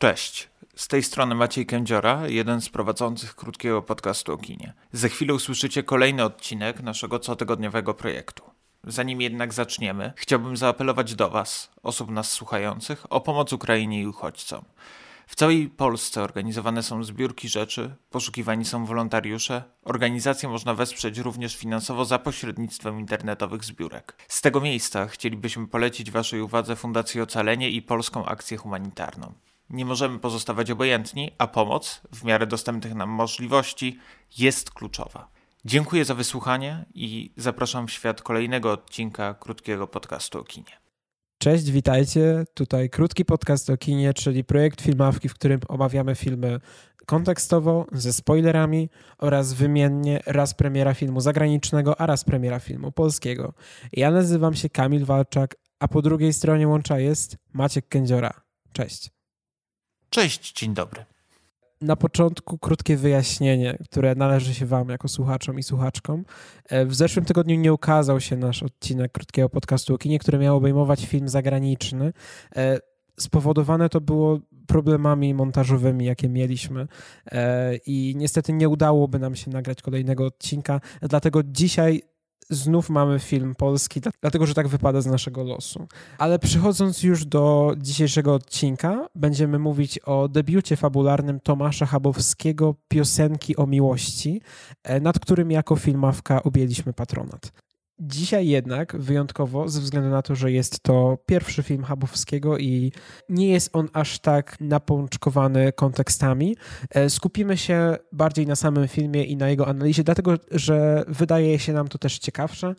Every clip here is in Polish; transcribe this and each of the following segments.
Cześć. Z tej strony Maciej Kędziora, jeden z prowadzących krótkiego podcastu o kinie. Za chwilę usłyszycie kolejny odcinek naszego cotygodniowego projektu. Zanim jednak zaczniemy, chciałbym zaapelować do Was, osób nas słuchających, o pomoc Ukrainie i uchodźcom. W całej Polsce organizowane są zbiórki rzeczy, poszukiwani są wolontariusze. Organizację można wesprzeć również finansowo za pośrednictwem internetowych zbiórek. Z tego miejsca chcielibyśmy polecić Waszej uwadze Fundację Ocalenie i Polską Akcję Humanitarną. Nie możemy pozostawać obojętni, a pomoc, w miarę dostępnych nam możliwości, jest kluczowa. Dziękuję za wysłuchanie i zapraszam w świat kolejnego odcinka krótkiego podcastu o kinie. Cześć, witajcie. Tutaj krótki podcast o kinie, czyli projekt filmawki, w którym omawiamy filmy kontekstowo, ze spoilerami oraz wymiennie raz premiera filmu zagranicznego, a raz premiera filmu polskiego. Ja nazywam się Kamil Walczak, a po drugiej stronie łącza jest Maciek Kędziora. Cześć. Cześć, dzień dobry. Na początku krótkie wyjaśnienie, które należy się Wam jako słuchaczom i słuchaczkom. E, w zeszłym tygodniu nie ukazał się nasz odcinek krótkiego podcastu o kinie, który miał obejmować film zagraniczny. E, spowodowane to było problemami montażowymi, jakie mieliśmy e, i niestety nie udałoby nam się nagrać kolejnego odcinka, dlatego dzisiaj znów mamy film polski, dlatego że tak wypada z naszego losu. Ale przechodząc już do dzisiejszego odcinka, będziemy mówić o debiucie fabularnym Tomasza Chabowskiego Piosenki o miłości, e, nad którym jako filmawka objęliśmy patronat. Dzisiaj jednak wyjątkowo, ze względu na to, że jest to pierwszy film Habowskiego i nie jest on aż tak napączkowany kontekstami, e, skupimy się bardziej na samym filmie i na jego analizie, dlatego że wydaje się nam to też ciekawsze.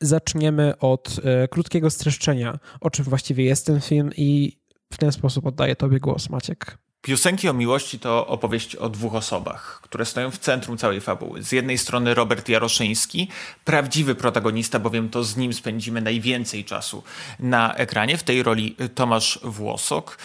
Zaczniemy od e, krótkiego streszczenia, o czym właściwie jest ten film i w ten sposób oddaję Tobie głos, Maciek. Piosenki o miłości to opowieść o dwóch osobach, które stoją w centrum całej fabuły. Z jednej strony Robert Jaroszyński, prawdziwy protagonista, bowiem to z nim spędzimy najwięcej czasu na ekranie. W tej roli Tomasz Włosok.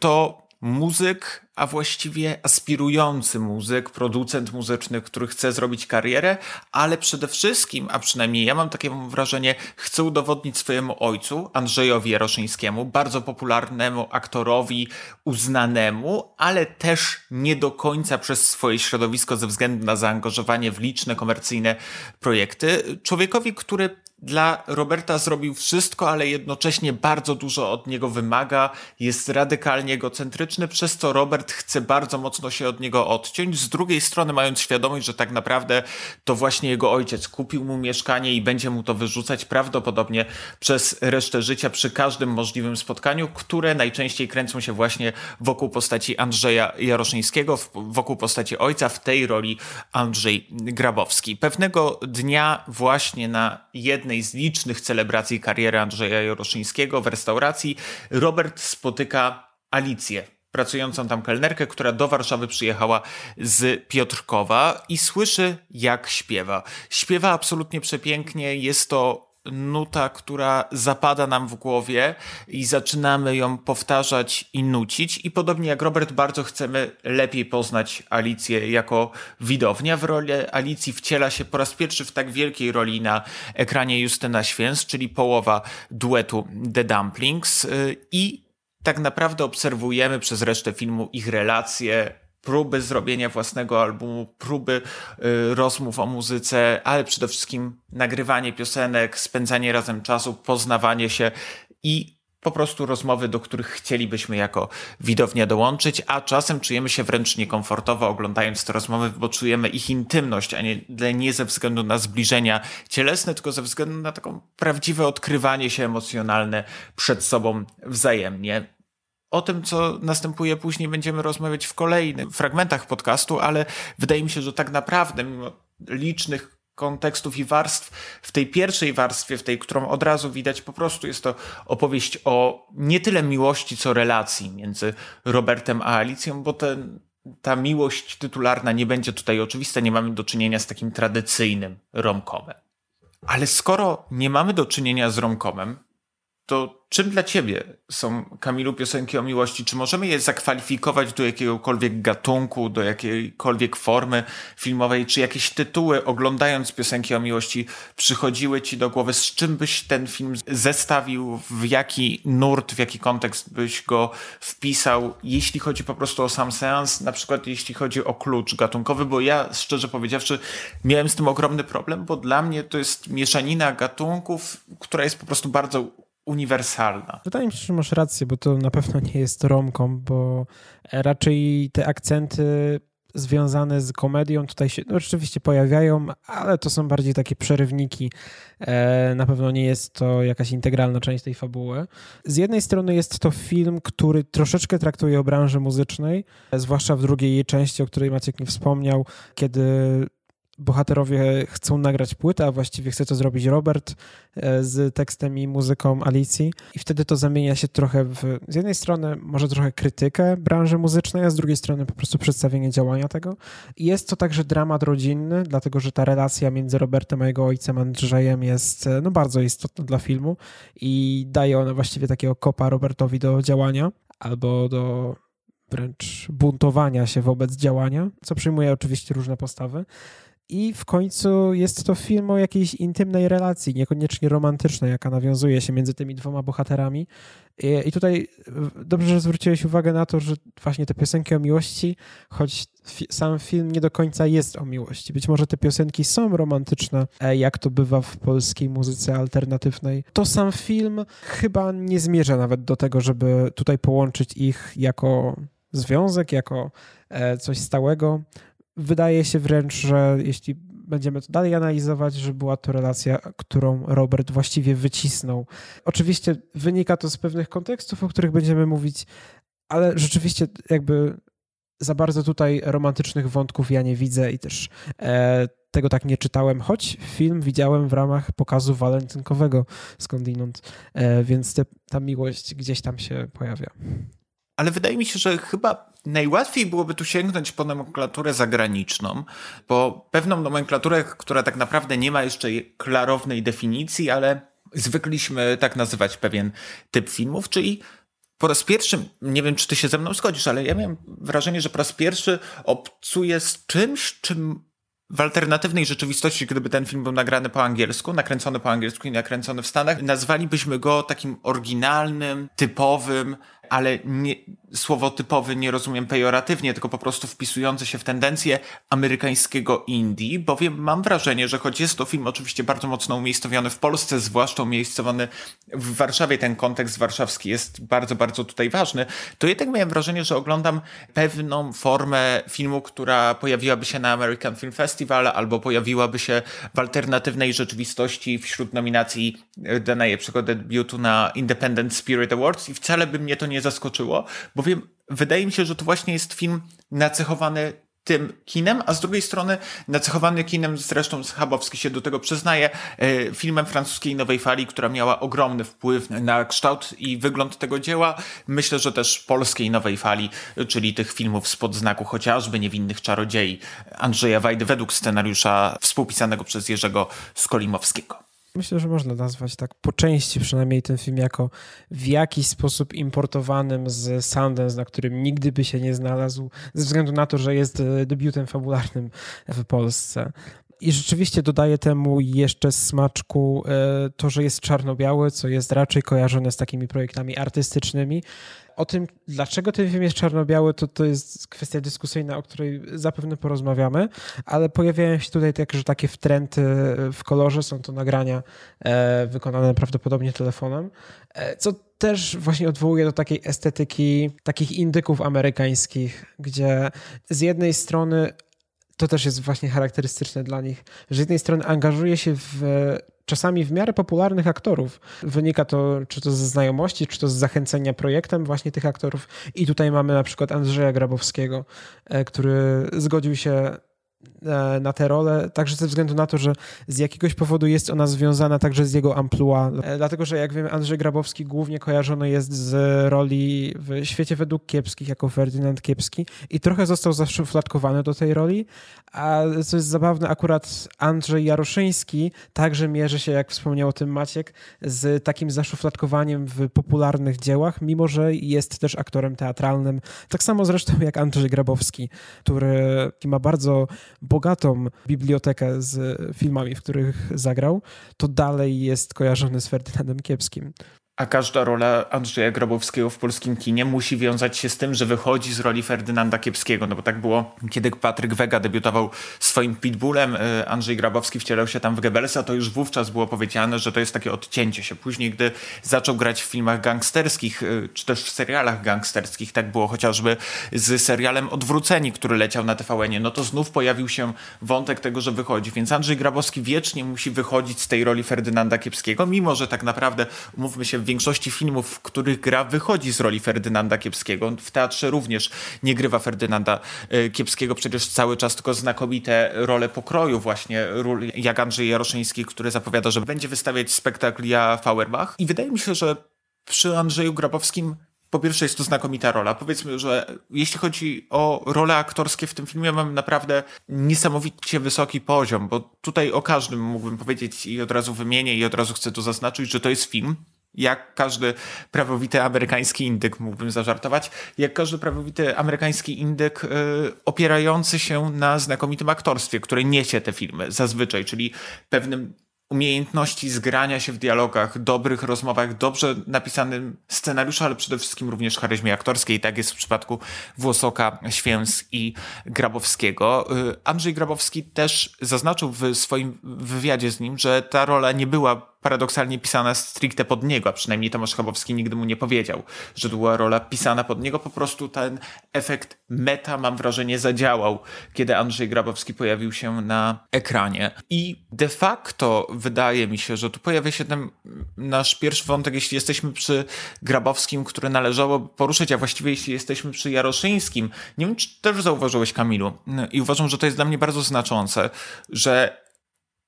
To muzyk, a właściwie aspirujący muzyk, producent muzyczny, który chce zrobić karierę, ale przede wszystkim, a przynajmniej ja mam takie wrażenie, chce udowodnić swojemu ojcu, Andrzejowi Jaroszyńskiemu, bardzo popularnemu aktorowi, uznanemu, ale też nie do końca przez swoje środowisko ze względu na zaangażowanie w liczne komercyjne projekty, człowiekowi, który dla Roberta zrobił wszystko, ale jednocześnie bardzo dużo od niego wymaga, jest radykalnie egocentryczny, przez co Robert chce bardzo mocno się od niego odciąć. Z drugiej strony, mając świadomość, że tak naprawdę to właśnie jego ojciec kupił mu mieszkanie i będzie mu to wyrzucać prawdopodobnie przez resztę życia przy każdym możliwym spotkaniu, które najczęściej kręcą się właśnie wokół postaci Andrzeja Jaroszyńskiego, wokół postaci ojca, w tej roli Andrzej Grabowski. Pewnego dnia właśnie na jednym jednej z licznych celebracji kariery Andrzeja Joroszyńskiego w restauracji Robert spotyka Alicję, pracującą tam kelnerkę, która do Warszawy przyjechała z Piotrkowa i słyszy, jak śpiewa. Śpiewa absolutnie przepięknie, jest to nuta, która zapada nam w głowie i zaczynamy ją powtarzać i nucić. I podobnie jak Robert, bardzo chcemy lepiej poznać Alicję jako widownia. W roli Alicji wciela się po raz pierwszy w tak wielkiej roli na ekranie Justyna Święc, czyli połowa duetu The Dumplings. I tak naprawdę obserwujemy przez resztę filmu ich relacje, próby zrobienia własnego albumu, próby y, rozmów o muzyce, ale przede wszystkim nagrywanie piosenek, spędzanie razem czasu, poznawanie się i po prostu rozmowy, do których chcielibyśmy jako widownia dołączyć, a czasem czujemy się wręcz niekomfortowo oglądając te rozmowy, bo czujemy ich intymność, a nie, nie ze względu na zbliżenia cielesne, tylko ze względu na taką prawdziwe odkrywanie się emocjonalne przed sobą wzajemnie. O tym, co następuje później, będziemy rozmawiać w kolejnych fragmentach podcastu, ale wydaje mi się, że tak naprawdę, mimo licznych kontekstów i warstw, w tej pierwszej warstwie, w tej, którą od razu widać, po prostu jest to opowieść o nie tyle miłości, co relacji między Robertem a Alicją, bo ten, ta miłość tytularna nie będzie tutaj oczywista, nie mamy do czynienia z takim tradycyjnym romkomem. Ale skoro nie mamy do czynienia z romkomem, to czym dla ciebie są, Kamilu, piosenki o miłości? Czy możemy je zakwalifikować do jakiegokolwiek gatunku, do jakiejkolwiek formy filmowej? Czy jakieś tytuły, oglądając piosenki o miłości, przychodziły ci do głowy? Z czym byś ten film zestawił? W jaki nurt, w jaki kontekst byś go wpisał? Jeśli chodzi po prostu o sam seans, na przykład jeśli chodzi o klucz gatunkowy, bo ja, szczerze powiedziawszy, miałem z tym ogromny problem, bo dla mnie to jest mieszanina gatunków, która jest po prostu bardzo uniwersalna. Wydaje mi się, że masz rację, bo to na pewno nie jest romką, bo raczej te akcenty związane z komedią tutaj się no, oczywiście pojawiają, ale to są bardziej takie przerywniki. E, na pewno nie jest to jakaś integralna część tej fabuły. Z jednej strony jest to film, który troszeczkę traktuje o branży muzycznej, zwłaszcza w drugiej jej części, o której Maciek nie wspomniał, kiedy bohaterowie chcą nagrać płytę, a właściwie chce to zrobić Robert e, z tekstem i muzyką Alicji. I wtedy to zamienia się trochę w, z jednej strony może trochę krytykę branży muzycznej, a z drugiej strony po prostu przedstawienie działania tego. I jest to także dramat rodzinny, dlatego że ta relacja między Robertem a jego ojcem Andrzejem jest e, no, bardzo istotna dla filmu i daje ona właściwie takiego kopa Robertowi do działania albo do wręcz buntowania się wobec działania, co przyjmuje oczywiście różne postawy. I w końcu jest to film o jakiejś intymnej relacji, niekoniecznie romantycznej, jaka nawiązuje się między tymi dwoma bohaterami. I tutaj dobrze, że zwróciłeś uwagę na to, że właśnie te piosenki o miłości, choć sam film nie do końca jest o miłości. Być może te piosenki są romantyczne, e, jak to bywa w polskiej muzyce alternatywnej. To sam film chyba nie zmierza nawet do tego, żeby tutaj połączyć ich jako związek, jako e, coś stałego wydaje się wręcz, że jeśli będziemy to dalej analizować, że była to relacja, którą Robert właściwie wycisnął. Oczywiście wynika to z pewnych kontekstów, o których będziemy mówić, ale rzeczywiście jakby za bardzo tutaj romantycznych wątków ja nie widzę i też e, tego tak nie czytałem, choć film widziałem w ramach pokazu walentynkowego skądinąd, e, więc te, ta miłość gdzieś tam się pojawia. Ale wydaje mi się, że chyba najłatwiej byłoby tu sięgnąć po nomenklaturę zagraniczną, po pewną nomenklaturę, która tak naprawdę nie ma jeszcze klarownej definicji, ale zwykliśmy tak nazywać pewien typ filmów, czyli po raz pierwszy, nie wiem czy ty się ze mną zgodzisz, ale ja miałem wrażenie, że po raz pierwszy obcuję z czymś, czym w alternatywnej rzeczywistości, gdyby ten film był nagrany po angielsku, nakręcony po angielsku i nakręcony w Stanach, nazwalibyśmy go takim oryginalnym, typowym, ale nie, słowo typowy nie rozumiem pejoratywnie, tylko po prostu wpisujący się w tendencję amerykańskiego indie, bowiem mam wrażenie, że choć jest to film oczywiście bardzo mocno umiejscowiony w Polsce, zwłaszcza umiejscowiony w Warszawie, ten kontekst warszawski jest bardzo, bardzo tutaj ważny, to jednak miałem wrażenie, że oglądam pewną formę filmu, która pojawiłaby się na American Film Festival albo pojawiłaby się w alternatywnej rzeczywistości wśród nominacji do najlepszego debiutu na Independent Spirit Awards i wcale by mnie to nie zaskoczyło, bowiem wydaje mi się, że to właśnie jest film nacechowany tym kinem, a z drugiej strony nacechowany kinem, zresztą Schabowski się do tego przyznaje, e, filmem francuskiej nowej fali, która miała ogromny wpływ na kształt i wygląd tego dzieła. Myślę, że też polskiej nowej fali, czyli tych filmów spod znaku chociażby Niewinnych Czarodziei Andrzeja Wajdy według scenariusza współpisanego przez Jerzego Skolimowskiego. Myślę, że można nazwać tak po części przynajmniej ten film jako w jakiś sposób importowanym z Sundance, na którym nigdy by się nie znalazł, ze względu na to, że jest e, debiutem fabularnym w Polsce. I rzeczywiście dodaje temu jeszcze smaczku e, to, że jest czarno-biały, co jest raczej kojarzone z takimi projektami artystycznymi, o tym, dlaczego ten film jest czarno-biały, to, to jest kwestia dyskusyjna, o której zapewne porozmawiamy, ale pojawiają się tutaj także takie wtręty w kolorze, są to nagrania e, wykonane prawdopodobnie telefonem, e, co też właśnie odwołuje do takiej estetyki takich indyków amerykańskich, gdzie z jednej strony to też jest właśnie charakterystyczne dla nich, że z jednej strony angażuje się w czasami w miarę popularnych aktorów. Wynika to czy to ze znajomości, czy to z zachęcenia projektem właśnie tych aktorów. I tutaj mamy na przykład Andrzeja Grabowskiego, e, który zgodził się na tę rolę, także ze względu na to, że z jakiegoś powodu jest ona związana także z jego amplua. E, dlatego, że jak wiemy, Andrzej Grabowski głównie kojarzony jest z roli w Świecie według Kiepskich jako Ferdynand Kiepski i trochę został zaszufladkowany do tej roli, a co jest zabawne, akurat Andrzej Jaroszyński także mierzy się, jak wspomniał o tym Maciek, z takim zaszufladkowaniem w popularnych dziełach, mimo że jest też aktorem teatralnym. Tak samo zresztą jak Andrzej Grabowski, który ma bardzo bogatą bibliotekę z filmami, w których zagrał, to dalej jest kojarzony z Ferdynandem Kiepskim. A każda rola Andrzeja Grabowskiego w polskim kinie musi wiązać się z tym, że wychodzi z roli Ferdynanda Kiepskiego. No bo tak było, kiedy Patryk Wega debiutował swoim Pitbullem, y, Andrzej Grabowski wcielał się tam w Goebbelsa, to już wówczas było powiedziane, że to jest takie odcięcie się. Później, gdy zaczął grać w filmach gangsterskich, y, czy też w serialach gangsterskich, tak było chociażby z serialem Odwróceni, który leciał na tvn no to znów pojawił się wątek tego, że wychodzi. Więc Andrzej Grabowski wiecznie musi wychodzić z tej roli Ferdynanda Kiepskiego, mimo że tak naprawdę, umówmy się, większości filmów, w których gra, wychodzi z roli Ferdynanda Kiepskiego. W teatrze również nie grywa Ferdynanda e, Kiepskiego, przecież cały czas tylko znakomite role pokroju właśnie, jak Andrzej Jaroszyński, który zapowiada, że będzie wystawiać spektakl Ja Fauerbach. I wydaje mi się, że przy Andrzeju Grabowskim po pierwsze jest to znakomita rola. Powiedzmy, że jeśli chodzi o role aktorskie w tym filmie, mam naprawdę niesamowicie wysoki poziom, bo tutaj o każdym mógłbym powiedzieć i od razu wymienię i od razu chcę tu zaznaczyć, że to jest film, jak każdy prawowity amerykański indyk, mógłbym zażartować, jak każdy prawowity amerykański indyk y, opierający się na znakomitym aktorstwie, które niesie te filmy zazwyczaj, czyli pewnym umiejętności zgrania się w dialogach, dobrych rozmowach, dobrze napisanym scenariuszu, ale przede wszystkim również charyzmie aktorskiej. Tak jest w przypadku Włosoka, Święs i Grabowskiego. Y, Andrzej Grabowski też zaznaczył w swoim wywiadzie z nim, że ta rola nie była paradoksalnie pisana stricte pod niego, a przynajmniej Tomasz Chabowski nigdy mu nie powiedział, że to była rola pisana pod niego. Po prostu ten efekt meta, mam wrażenie, zadziałał, kiedy Andrzej Grabowski pojawił się na ekranie. I de facto wydaje mi się, że tu pojawia się ten nasz pierwszy wątek, jeśli jesteśmy przy Grabowskim, który należało poruszyć, a właściwie jeśli jesteśmy przy Jaroszyńskim. Nie wiem, czy też zauważyłeś, Kamilu, i uważam, że to jest dla mnie bardzo znaczące, że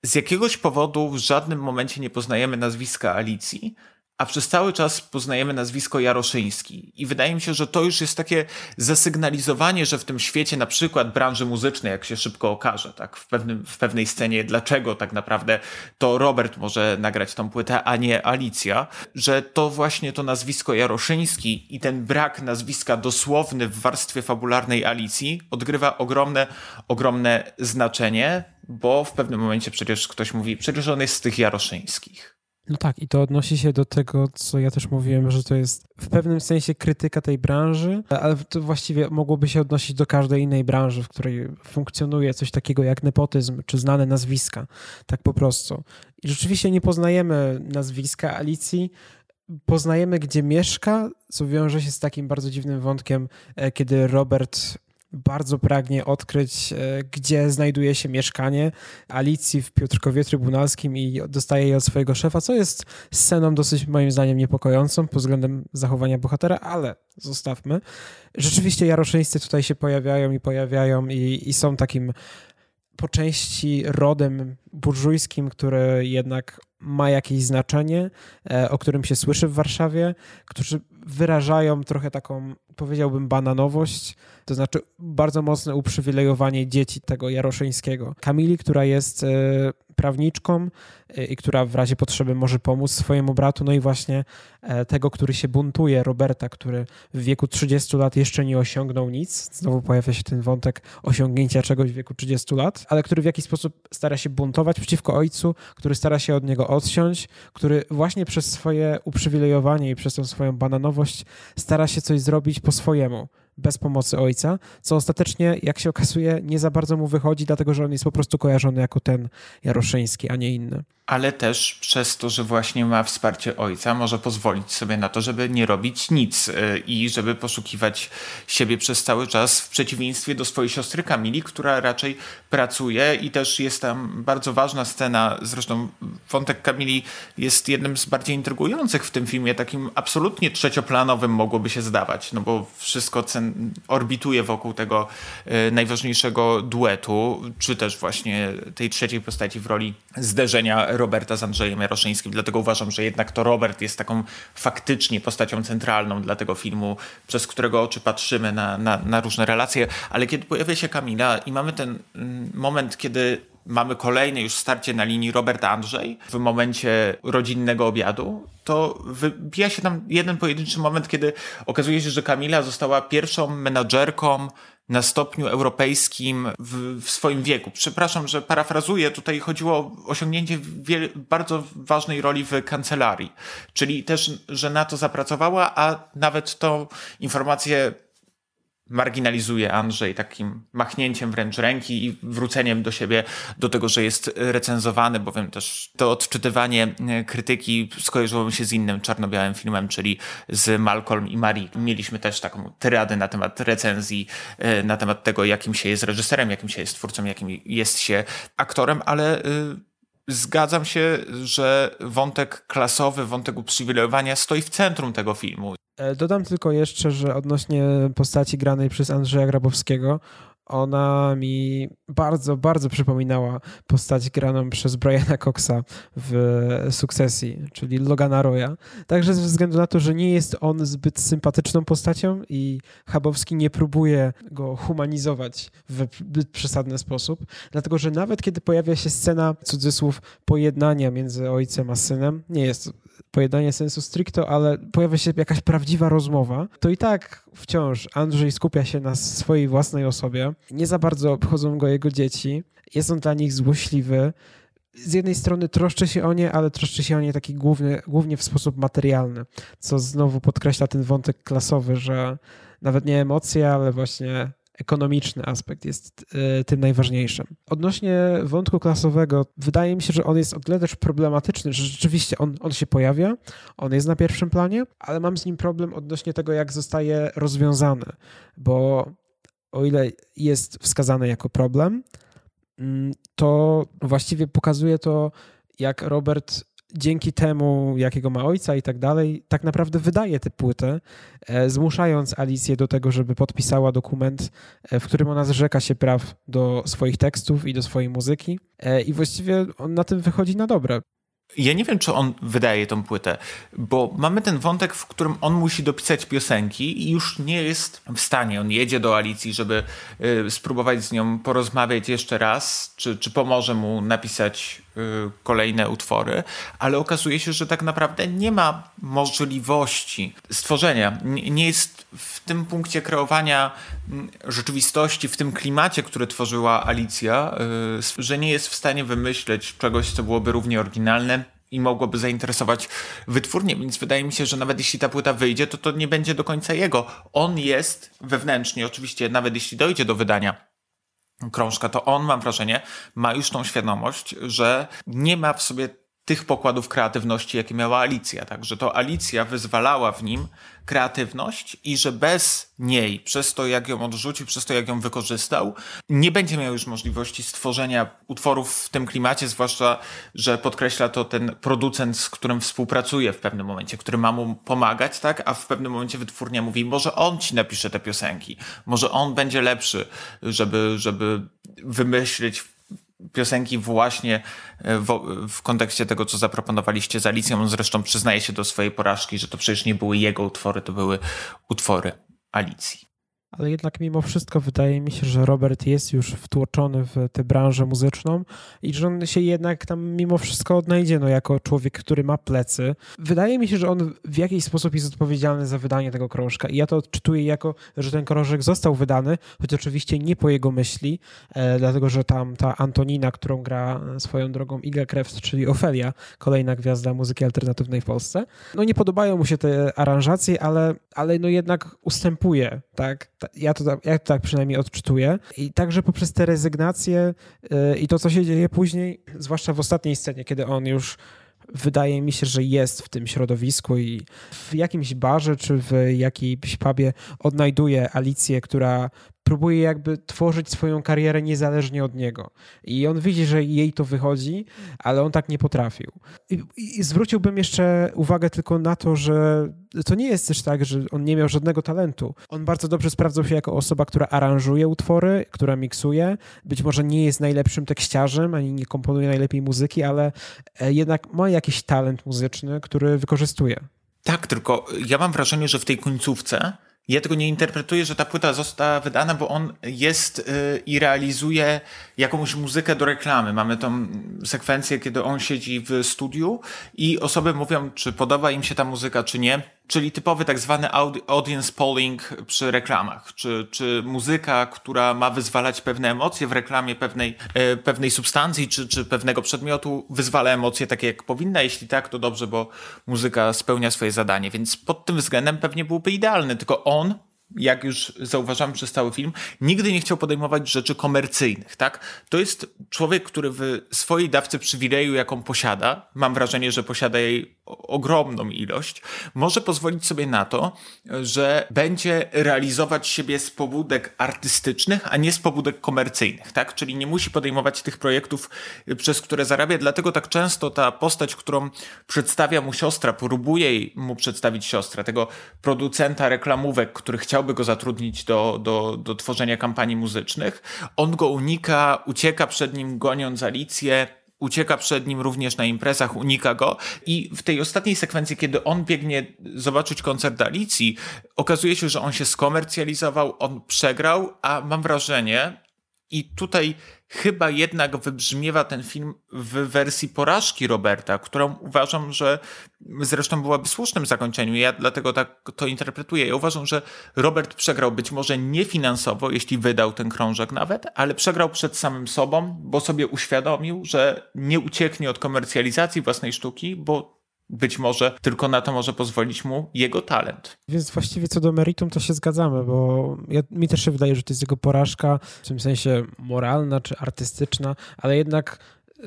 z jakiegoś powodu w żadnym momencie nie poznajemy nazwiska Alicji, a przez cały czas poznajemy nazwisko Jaroszyński. I wydaje mi się, że to już jest takie zasygnalizowanie, że w tym świecie, na przykład branży muzycznej, jak się szybko okaże, tak, w, pewnym, w pewnej scenie, dlaczego tak naprawdę to Robert może nagrać tą płytę, a nie Alicja, że to właśnie to nazwisko Jaroszyński i ten brak nazwiska dosłowny w warstwie fabularnej Alicji odgrywa ogromne, ogromne znaczenie, bo w pewnym momencie przecież ktoś mówi, przecież on jest z tych Jaroszyńskich. No tak, i to odnosi się do tego, co ja też mówiłem, że to jest w pewnym sensie krytyka tej branży, ale to właściwie mogłoby się odnosić do każdej innej branży, w której funkcjonuje coś takiego jak nepotyzm, czy znane nazwiska, tak po prostu. I rzeczywiście nie poznajemy nazwiska Alicji, poznajemy, gdzie mieszka, co wiąże się z takim bardzo dziwnym wątkiem, e, kiedy Robert bardzo pragnie odkryć, e, gdzie znajduje się mieszkanie Alicji w Piotrkowie Trybunalskim i dostaje je od swojego szefa, co jest sceną dosyć moim zdaniem niepokojącą pod względem zachowania bohatera, ale zostawmy. Rzeczywiście Jaroszyńscy tutaj się pojawiają i pojawiają i, i są takim po części rodem burżujskim, który jednak ma jakieś znaczenie, e, o którym się słyszy w Warszawie, którzy wyrażają trochę taką, powiedziałbym, bananowość, to znaczy bardzo mocne uprzywilejowanie dzieci tego Jaroszyńskiego. Kamili, która jest e, prawniczką e, i która w razie potrzeby może pomóc swojemu bratu, no i właśnie e, tego, który się buntuje, Roberta, który w wieku 30 lat jeszcze nie osiągnął nic. Znowu pojawia się ten wątek osiągnięcia czegoś w wieku 30 lat, ale który w jakiś sposób stara się buntować przeciwko ojcu, który stara się od niego odsiąść, który właśnie przez swoje uprzywilejowanie i przez tą swoją bananowość stara się coś zrobić po swojemu bez pomocy ojca, co ostatecznie, jak się okazuje, nie za bardzo mu wychodzi, dlatego że on jest po prostu kojarzony jako ten Jaroszyński, a nie inny. Ale też przez to, że właśnie ma wsparcie ojca, może pozwolić sobie na to, żeby nie robić nic y, i żeby poszukiwać siebie przez cały czas, w przeciwieństwie do swojej siostry Kamili, która raczej pracuje i też jest tam bardzo ważna scena, zresztą wątek Kamili jest jednym z bardziej intrygujących w tym filmie, takim absolutnie trzecioplanowym mogłoby się zdawać, no bo wszystko orbituje wokół tego y, najważniejszego duetu, czy też właśnie tej trzeciej postaci w roli zderzenia Roberta z Andrzejem Jaroszyńskim. Dlatego uważam, że jednak to Robert jest taką faktycznie postacią centralną dla tego filmu, przez którego oczy patrzymy na, na, na różne relacje. Ale kiedy pojawia się Kamila i mamy ten mm, moment, kiedy mamy kolejne już starcie na linii Robert-Andrzej w momencie rodzinnego obiadu, to wybija się tam jeden pojedynczy moment, kiedy okazuje się, że Kamila została pierwszą menadżerką na stopniu europejskim w, w, swoim wieku. Przepraszam, że parafrazuję, tutaj chodziło o osiągnięcie wiel, bardzo ważnej roli w kancelarii, czyli też, że na to zapracowała, a nawet tą informację marginalizuje Andrzej takim machnięciem wręcz ręki i wróceniem do siebie do tego, że jest recenzowany, bowiem też to odczytywanie e, krytyki skojarzyło mi się z innym czarno-białym filmem, czyli z Malcolm i Marie. Mieliśmy też taką tyradę na temat recenzji, e, na temat tego, jakim się jest reżyserem, jakim się jest twórcą, jakim jest się aktorem, ale e, zgadzam się, że wątek klasowy, wątek uprzywilejowania stoi w centrum tego filmu. E, dodam tylko jeszcze, że odnośnie postaci granej przez Andrzeja Grabowskiego, ona mi bardzo, bardzo przypominała postać graną przez Briana Coxa w Sukcesji, czyli Logana Roya. Także ze względu na to, że nie jest on zbyt sympatyczną postacią i Chabowski nie próbuje go humanizować w przesadny sposób, dlatego że nawet kiedy pojawia się scena, cudzysłów, pojednania między ojcem a synem, nie jest pojednanie sensu stricto, ale pojawia się jakaś prawdziwa rozmowa, to i tak wciąż Andrzej skupia się na swojej własnej osobie. Nie za bardzo obchodzą go jego dzieci. Jest on dla nich złośliwy. Z jednej strony troszczy się o nie, ale troszczy się o nie taki główny, głównie w sposób materialny, co znowu podkreśla ten wątek klasowy, że nawet nie emocje, ale właśnie ekonomiczny aspekt jest e, tym najważniejszym. Odnośnie wątku klasowego, wydaje mi się, że on jest o tyle też problematyczny, że rzeczywiście on, on się pojawia, on jest na pierwszym planie, ale mam z nim problem odnośnie tego, jak zostaje rozwiązany, bo o ile jest wskazany jako problem, mm, to właściwie pokazuje to, jak Robert dzięki temu, jakiego ma ojca i tak dalej, tak naprawdę wydaje tę płytę, e, zmuszając Alicję do tego, żeby podpisała dokument, e, w którym ona zrzeka się praw do swoich tekstów i do swojej muzyki. E, I właściwie on na tym wychodzi na dobre. Ja nie wiem, czy on wydaje tą płytę, bo mamy ten wątek, w którym on musi dopisać piosenki i już nie jest w stanie. On jedzie do Alicji, żeby y, spróbować z nią porozmawiać jeszcze raz, czy, czy pomoże mu napisać kolejne utwory, ale okazuje się, że tak naprawdę nie ma możliwości stworzenia. Nie, nie jest w tym punkcie kreowania mm, rzeczywistości, w tym klimacie, który tworzyła Alicja, y, że nie jest w stanie wymyśleć czegoś, co byłoby równie oryginalne i mogłoby zainteresować wytwórnię, więc wydaje mi się, że nawet jeśli ta płyta wyjdzie, to to nie będzie do końca jego. On jest wewnętrznie, oczywiście, nawet jeśli dojdzie do wydania krążka, to on, mam wrażenie, ma już tą świadomość, że nie ma w sobie tych pokładów kreatywności, jakie miała Alicja. Także to Alicja wyzwalała w nim kreatywność i że bez niej, przez to jak ją odrzucił, przez to jak ją wykorzystał, nie będzie miał już możliwości stworzenia utworów w tym klimacie, zwłaszcza, że podkreśla to ten producent, z którym współpracuje w pewnym momencie, który ma mu pomagać, tak? A w pewnym momencie wytwórnia mówi, może on ci napisze te piosenki, może on będzie lepszy, żeby, żeby wymyślić piosenki właśnie e, w, w, kontekście tego, co zaproponowaliście z Alicją. On zresztą przyznaje się do swojej porażki, że to przecież nie były jego utwory, to były utwory Alicji ale jednak mimo wszystko wydaje mi się, że Robert jest już wtłoczony w tę branżę muzyczną i że on się jednak tam mimo wszystko odnajdzie, no jako człowiek, który ma plecy. Wydaje mi się, że on w jakiś sposób jest odpowiedzialny za wydanie tego krążka i ja to odczytuję jako, że ten krążek został wydany, choć oczywiście nie po jego myśli, e, dlatego że tam ta Antonina, którą gra swoją drogą Iga Krebs, czyli Ofelia, kolejna gwiazda muzyki alternatywnej w Polsce, no nie podobają mu się te aranżacje, ale, ale no jednak ustępuje, tak? Ja to, ja to tak przynajmniej odczytuję. I także poprzez te rezygnacje yy, i to, co się dzieje później, zwłaszcza w ostatniej scenie, kiedy on już wydaje mi się, że jest w tym środowisku i w jakimś barze czy w jakiejś pubie odnajduje Alicję, która próbuje jakby tworzyć swoją karierę niezależnie od niego. I on widzi, że jej to wychodzi, ale on tak nie potrafił. I, I, zwróciłbym jeszcze uwagę tylko na to, że to nie jest też tak, że on nie miał żadnego talentu. On bardzo dobrze sprawdzał się jako osoba, która aranżuje utwory, która miksuje. Być może nie jest najlepszym tekściarzem, ani nie komponuje najlepiej muzyki, ale e, jednak ma jakiś talent muzyczny, który wykorzystuje. Tak, tylko ja mam wrażenie, że w tej końcówce ja tego nie interpretuję, że ta płyta została wydana, bo on jest yy, i realizuje jakąś muzykę do reklamy. Mamy tą sekwencję, kiedy on siedzi w studiu i osoby mówią, czy podoba im się ta muzyka, czy nie czyli typowy tak zwany audience polling przy reklamach, czy, czy muzyka, która ma wyzwalać pewne emocje w reklamie pewnej, e, pewnej substancji, czy, czy pewnego przedmiotu, wyzwala emocje takie jak powinna. Jeśli tak, to dobrze, bo muzyka spełnia swoje zadanie, więc pod tym względem pewnie byłby idealny, tylko on jak już zauważamy przez cały film, nigdy nie chciał podejmować rzeczy komercyjnych, tak? To jest człowiek, który w swojej dawce przywileju, jaką posiada, mam wrażenie, że posiada jej ogromną ilość, może pozwolić sobie na to, że będzie realizować siebie z pobudek artystycznych, a nie z pobudek komercyjnych, tak? Czyli nie musi podejmować tych projektów, przez które zarabia, dlatego tak często ta postać, którą przedstawia mu siostra, próbuje mu przedstawić siostra, tego producenta reklamówek, który chciał chciałby go zatrudnić do, do, do tworzenia kampanii muzycznych. On go unika, ucieka przed nim goniąc Alicję, ucieka przed nim również na imprezach, unika go. I w tej ostatniej sekwencji, kiedy on biegnie zobaczyć koncert Alicji, okazuje się, że on się skomercjalizował, on przegrał, a mam wrażenie, i tutaj chyba jednak wybrzmiewa ten film w wersji porażki Roberta, którą uważam, że zresztą byłaby słusznym zakończeniem. Ja dlatego tak to interpretuję. Ja uważam, że Robert przegrał być może nie finansowo, jeśli wydał ten krążek nawet, ale przegrał przed samym sobą, bo sobie uświadomił, że nie ucieknie od komercjalizacji własnej sztuki, bo być może tylko na to może pozwolić mu jego talent. Więc właściwie co do meritum to się zgadzamy, bo ja, mi też się wydaje, że to jest jego porażka w tym sensie moralna czy artystyczna, ale jednak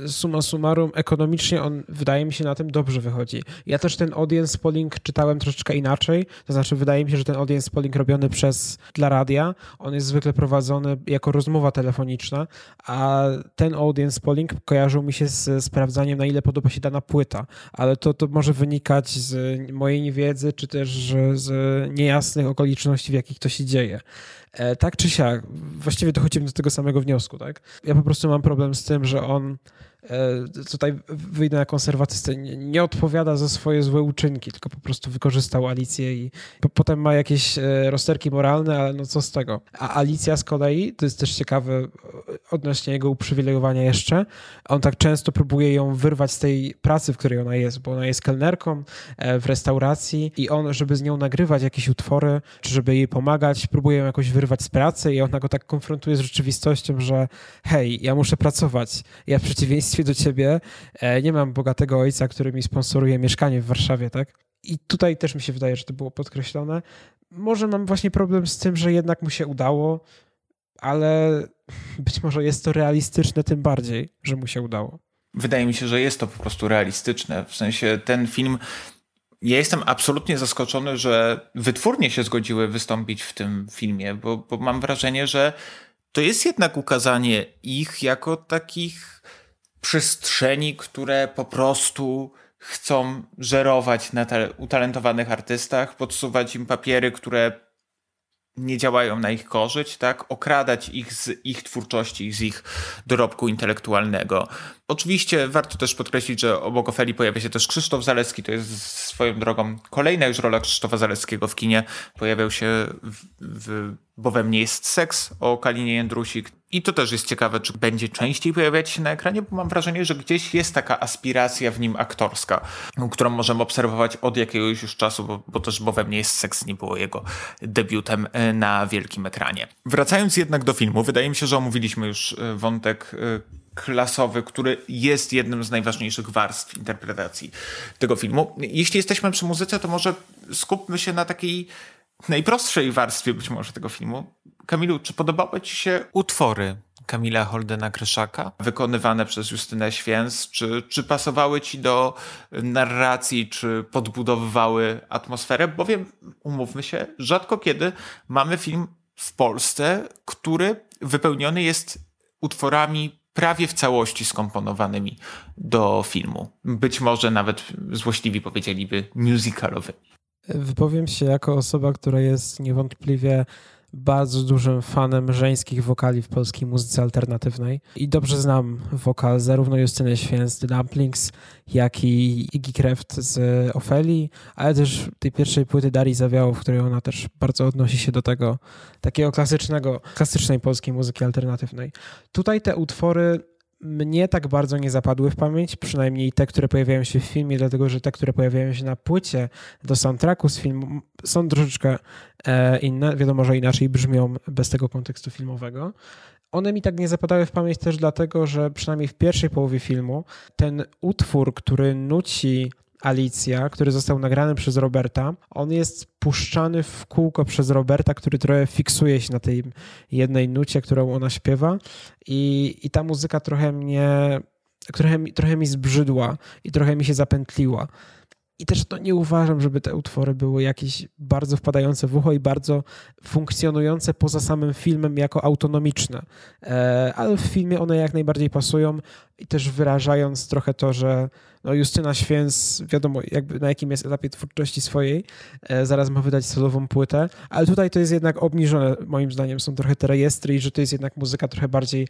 summa summarum ekonomicznie on wydaje mi się na tym dobrze wychodzi. Ja też ten audience polling czytałem troszeczkę inaczej, to znaczy wydaje mi się, że ten audience polling robiony przez dla radia, on jest zwykle prowadzony jako rozmowa telefoniczna, a ten audience polling kojarzył mi się z sprawdzaniem na ile podoba się dana płyta, ale to, to może wynikać z mojej niewiedzy, czy też z niejasnych okoliczności, w jakich to się dzieje. E, tak czy siak, właściwie dochodzimy do tego samego wniosku, tak? Ja po prostu mam problem z tym, że on tutaj wyjdę na konserwatystę, nie, odpowiada za swoje złe uczynki, tylko po prostu wykorzystał Alicję i po, potem ma jakieś e, rozterki moralne, ale no co z tego. A Alicja z kolei, to jest też ciekawe odnośnie jego uprzywilejowania jeszcze, on tak często próbuje ją wyrwać z tej pracy, w której ona jest, bo ona jest kelnerką e, w restauracji i on, żeby z nią nagrywać jakieś utwory, czy żeby jej pomagać, próbuje ją jakoś wyrwać z pracy i ona go tak konfrontuje z rzeczywistością, że hej, ja muszę pracować. Ja w przeciwieństwie przeciwieństwie do ciebie e, nie mam bogatego ojca, który mi sponsoruje mieszkanie w Warszawie, tak? I tutaj też mi się wydaje, że to było podkreślone. Może mam właśnie problem z tym, że jednak mu się udało, ale być może jest to realistyczne tym bardziej, że mu się udało. Wydaje mi się, że jest to po prostu realistyczne. W sensie ten film. Ja jestem absolutnie zaskoczony, że wytwórnie się zgodziły wystąpić w tym filmie, bo, bo mam wrażenie, że to jest jednak ukazanie ich jako takich przestrzeni, które po prostu chcą żerować na utalentowanych artystach, podsuwać im papiery, które nie działają na ich korzyść, tak? okradać ich z ich twórczości, z ich dorobku intelektualnego. Oczywiście warto też podkreślić, że obok Ofeli pojawia się też Krzysztof Zaleski, to jest swoją drogą kolejna już rola Krzysztofa Zaleskiego w kinie. Pojawiał się w, w Bo we mnie jest seks o Kalinie Jędrusik. I to też jest ciekawe, czy będzie częściej pojawiać się na ekranie, bo mam wrażenie, że gdzieś jest taka aspiracja w nim aktorska, którą możemy obserwować od jakiegoś już czasu, bo, bo też Bo we mnie jest seks nie było jego debiutem e, na wielkim ekranie. Wracając jednak do filmu, wydaje mi się, że omówiliśmy już e, wątek e, klasowy, który jest jednym z najważniejszych warstw interpretacji tego filmu. Jeśli jesteśmy przy muzyce, to może skupmy się na takiej najprostszej warstwie być może tego filmu. Kamilu, czy podobały ci się utwory Kamila Holdena Kryszaka, wykonywane przez Justynę Święc, czy, czy pasowały ci do narracji, czy podbudowywały atmosferę? Bowiem, umówmy się, rzadko kiedy mamy film w Polsce, który wypełniony jest utworami prawie w całości skomponowanymi do filmu. Być może nawet złośliwi powiedzieliby musicalowy. Wypowiem się jako osoba, która jest niewątpliwie bardzo dużym fanem żeńskich wokali w polskiej muzyce alternatywnej i dobrze znam wokal zarówno Justyny Święc The Dumplings, jak i Iggy Kreft z Ofeli, ale też tej pierwszej płyty Darii Zawiało, w której ona też bardzo odnosi się do tego takiego klasycznego, klasycznej polskiej muzyki alternatywnej. Tutaj te utwory mnie tak bardzo nie zapadły w pamięć, przynajmniej te, które pojawiają się w filmie, dlatego że te, które pojawiają się na płycie do soundtracku z filmu są troszeczkę e, inne. Wiadomo, że inaczej brzmią bez tego kontekstu filmowego. One mi tak nie zapadały w pamięć też dlatego, że przynajmniej w pierwszej połowie filmu ten utwór, który nuci Alicja, który został nagrany przez Roberta, on jest puszczany w kółko przez Roberta, który trochę fiksuje się na tej jednej nucie, którą ona śpiewa i, i ta muzyka trochę mnie, trochę, trochę mi zbrzydła i trochę mi się zapętliła. I też to nie uważam, żeby te utwory były jakieś bardzo wpadające w ucho i bardzo funkcjonujące poza samym filmem jako autonomiczne. E, ale w filmie one jak najbardziej pasują i też wyrażając trochę to, że no Justyna Święc, wiadomo jakby na jakim jest etapie twórczości swojej, e, zaraz ma wydać solową płytę, ale tutaj to jest jednak obniżone, moim zdaniem są trochę te rejestry i że to jest jednak muzyka trochę bardziej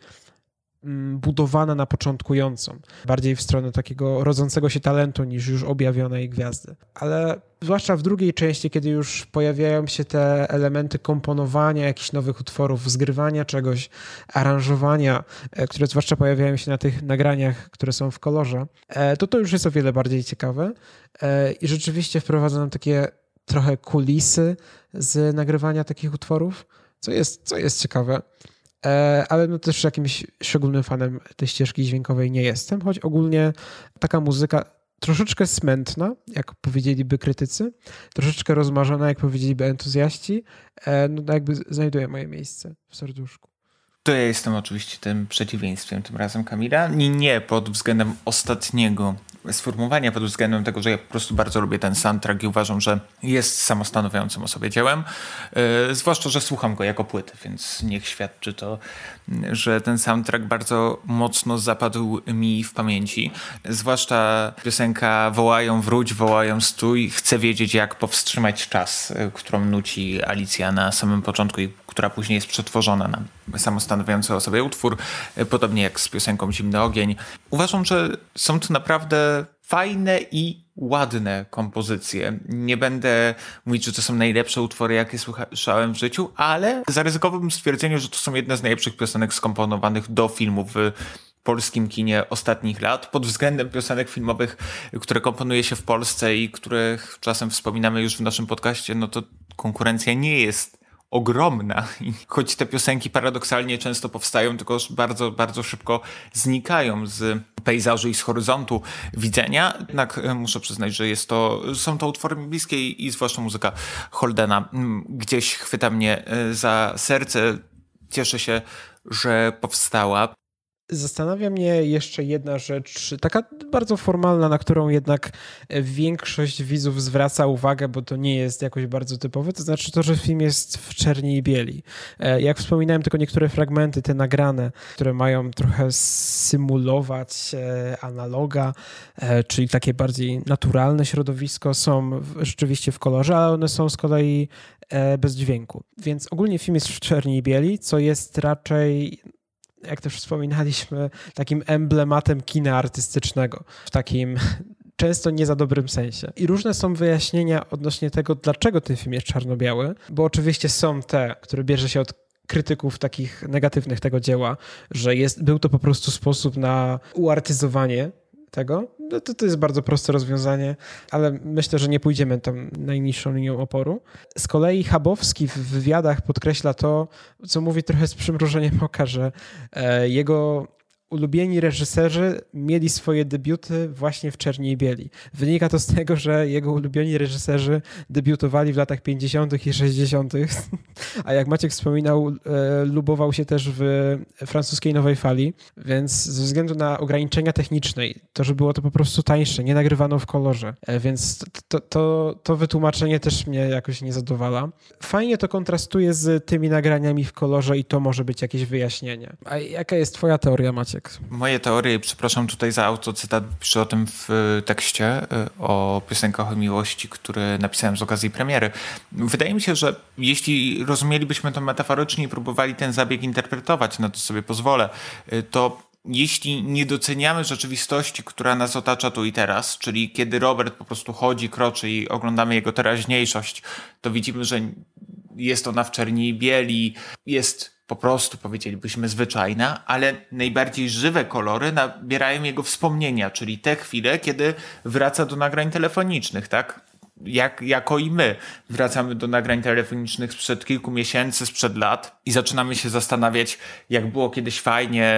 budowana na początkującą, bardziej w stronę takiego rodzącego się talentu niż już objawionej gwiazdy. Ale zwłaszcza w drugiej części, kiedy już pojawiają się te elementy komponowania jakichś nowych utworów, zgrywania czegoś, aranżowania, e, które zwłaszcza pojawiają się na tych nagraniach, które są w kolorze, e, to to już jest o wiele bardziej ciekawe e, i rzeczywiście wprowadza nam takie trochę kulisy z nagrywania takich utworów, co jest, co jest ciekawe. E, ale no też jakimś szczególnym fanem tej ścieżki dźwiękowej nie jestem, choć ogólnie taka muzyka troszeczkę smętna, jak powiedzieliby krytycy, troszeczkę rozmarzona, jak powiedzieliby entuzjaści, e, no jakby znajduje moje miejsce w serduszku. To ja jestem oczywiście tym przeciwieństwem tym razem Kamila. Nie, nie pod względem ostatniego sformułowania pod względem tego, że ja po prostu bardzo lubię ten soundtrack i uważam, że jest samostanowiącym o sobie dziełem. Yy, zwłaszcza, że słucham go jako płyty, więc niech świadczy to, że ten soundtrack bardzo mocno zapadł mi w pamięci. Zwłaszcza piosenka Wołają wróć, wołają stój, chcę wiedzieć jak powstrzymać czas, e, którą nuci Alicja na samym początku i która później jest przetworzona na samostanowiący o sobie utwór, e, podobnie jak z piosenką Zimny Ogień. Uważam, że są to naprawdę fajne i ładne kompozycje. Nie będę mówić, że to są najlepsze utwory, jakie słyszałem w życiu, ale zaryzykowałbym stwierdzenie, że to są jedne z najlepszych piosenek skomponowanych do filmów w polskim kinie ostatnich lat pod względem piosenek filmowych, które komponuje się w Polsce i których czasem wspominamy już w naszym podcaście, no to konkurencja nie jest ogromna. I choć te piosenki paradoksalnie często powstają, tylko bardzo, bardzo szybko znikają z pejzażu i z horyzontu widzenia. Jednak e, muszę przyznać, że jest to, są to utwory mi bliskie i, i zwłaszcza muzyka Holdena mm, gdzieś chwyta mnie e, za serce. Cieszę się, że powstała. Zastanawia mnie jeszcze jedna rzecz, taka bardzo formalna, na którą jednak większość widzów zwraca uwagę, bo to nie jest jakoś bardzo typowe, to znaczy to, że film jest w czerni i bieli. E, jak wspominałem, tylko niektóre fragmenty, te nagrane, które mają trochę symulować e, analoga, e, czyli takie bardziej naturalne środowisko, są rzeczywiście w kolorze, ale one są z kolei bez dźwięku. Więc ogólnie film jest w czerni i bieli, co jest raczej jak też wspominaliśmy, takim emblematem kina artystycznego, w takim często nie za dobrym sensie. I różne są wyjaśnienia odnośnie tego, dlaczego ten film jest czarno-biały, bo oczywiście są te, które bierze się od krytyków takich negatywnych tego dzieła, że jest, był to po prostu sposób na uartyzowanie tego, no to, to jest bardzo proste rozwiązanie, ale myślę, że nie pójdziemy tam najniższą linią oporu. Z kolei Chabowski w wywiadach podkreśla to, co mówi trochę z przymrużeniem oka, że e, jego ulubieni reżyserzy mieli swoje debiuty właśnie w Czerni i Bieli. Wynika to z tego, że jego ulubieni reżyserzy debiutowali w latach 50. i 60., a jak Maciek wspominał, e, lubował się też w francuskiej Nowej Fali, więc ze względu na ograniczenia techniczne, to, że było to po prostu tańsze, nie nagrywano w kolorze, e, więc to, to, to wytłumaczenie też mnie jakoś nie zadowala. Fajnie to kontrastuje z tymi nagraniami w kolorze i to może być jakieś wyjaśnienie. A jaka jest twoja teoria, Maciek? Moje teorie, przepraszam tutaj za autocytat, piszę o tym w tekście, y, o piosenkach o miłości, który napisałem z okazji premiery. Wydaje mi się, że jeśli rozumielibyśmy to metaforycznie i próbowali ten zabieg interpretować, na to sobie pozwolę, y, to jeśli nie doceniamy rzeczywistości, która nas otacza tu i teraz, czyli kiedy Robert po prostu chodzi, kroczy i oglądamy jego teraźniejszość, to widzimy, że jest ona w czerni i bieli, jest po prostu powiedzielibyśmy zwyczajna, ale najbardziej żywe kolory nabierają jego wspomnienia, czyli te chwile, kiedy wraca do nagrań telefonicznych, tak? Jak, jako i my wracamy do nagrań telefonicznych sprzed kilku miesięcy, sprzed lat i zaczynamy się zastanawiać, jak było kiedyś fajnie.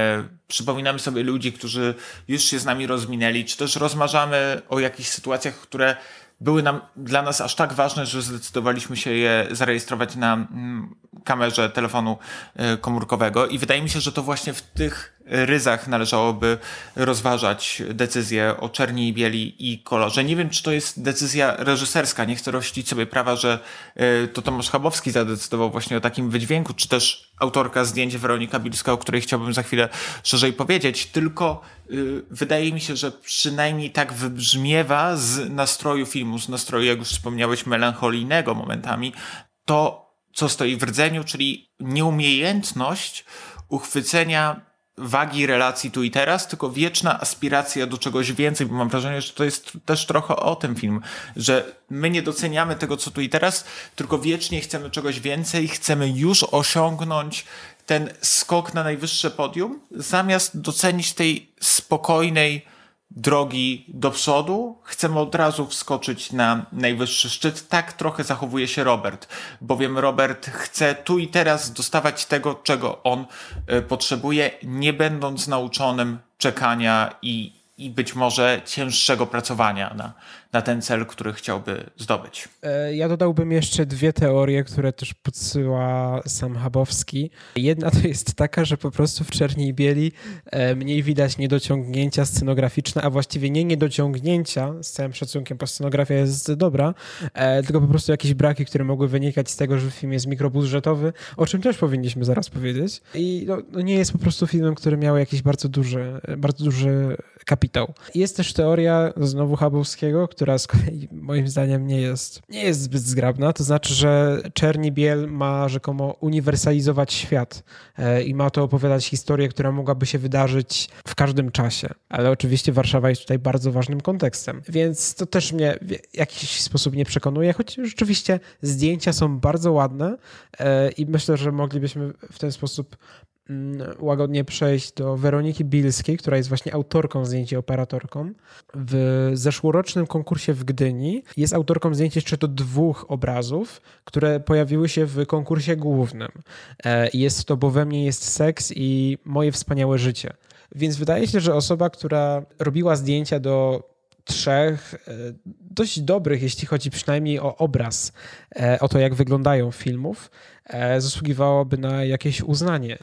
Przypominamy sobie ludzi, którzy już się z nami rozminęli, czy też rozmarzamy o jakichś sytuacjach, które były nam, dla nas aż tak ważne, że zdecydowaliśmy się je zarejestrować na mm, kamerze telefonu e, komórkowego. I wydaje mi się, że to właśnie w tych ryzach należałoby rozważać decyzję o czerni i bieli i kolorze. Nie wiem, czy to jest decyzja reżyserska. Nie chcę rościć sobie prawa, że e, to Tomasz Chabowski zadecydował właśnie o takim wydźwięku, czy też autorka zdjęć Weronika Bilska, o której chciałbym za chwilę szerzej powiedzieć, tylko y, wydaje mi się, że przynajmniej tak wybrzmiewa z nastroju filmu, z nastroju, jak już wspomniałeś, melancholijnego momentami, to, co stoi w rdzeniu, czyli nieumiejętność uchwycenia wagi relacji tu i teraz, tylko wieczna aspiracja do czegoś więcej, bo mam wrażenie, że to jest też trochę o tym film, że my nie doceniamy tego, co tu i teraz, tylko wiecznie chcemy czegoś więcej, chcemy już osiągnąć ten skok na najwyższe podium, zamiast docenić tej spokojnej, drogi do przodu, chcemy od razu wskoczyć na najwyższy szczyt. Tak trochę zachowuje się Robert, bowiem Robert chce tu i teraz dostawać tego, czego on e, potrzebuje, nie będąc nauczonym czekania i, i być może cięższego pracowania na, na ten cel, który chciałby zdobyć. E, ja dodałbym jeszcze dwie teorie, które też podsyła sam Habowski. Jedna to jest taka, że po prostu w Czerni i Bieli e, mniej widać niedociągnięcia scenograficzne, a właściwie nie niedociągnięcia, z całym szacunkiem, bo scenografia jest dobra, e, tylko po prostu jakieś braki, które mogły wynikać z tego, że film jest mikrobudżetowy, o czym też powinniśmy zaraz powiedzieć. I no, no nie jest po prostu filmem, który miał jakiś bardzo duży, bardzo duży kapitał. Jest też teoria znowu Habowskiego, która z kolei moim zdaniem nie jest, nie jest zbyt zgrabna. To znaczy, że Czerni Biel ma rzekomo uniwersalizować świat e, i ma to opowiadać historię, która mogłaby się wydarzyć w każdym czasie. Ale oczywiście Warszawa jest tutaj bardzo ważnym kontekstem. Więc to też mnie w jakiś sposób nie przekonuje, choć rzeczywiście zdjęcia są bardzo ładne e, i myślę, że moglibyśmy w ten sposób łagodnie przejść do Weroniki Bilskiej, która jest właśnie autorką zdjęć operatorką. W zeszłorocznym konkursie w Gdyni jest autorką zdjęć jeszcze do dwóch obrazów, które pojawiły się w konkursie głównym. E, jest to Bo we mnie jest seks i Moje wspaniałe życie. Więc wydaje się, że osoba, która robiła zdjęcia do trzech e, dość dobrych, jeśli chodzi przynajmniej o obraz, e, o to, jak wyglądają filmów, zasługiwałoby na jakieś uznanie.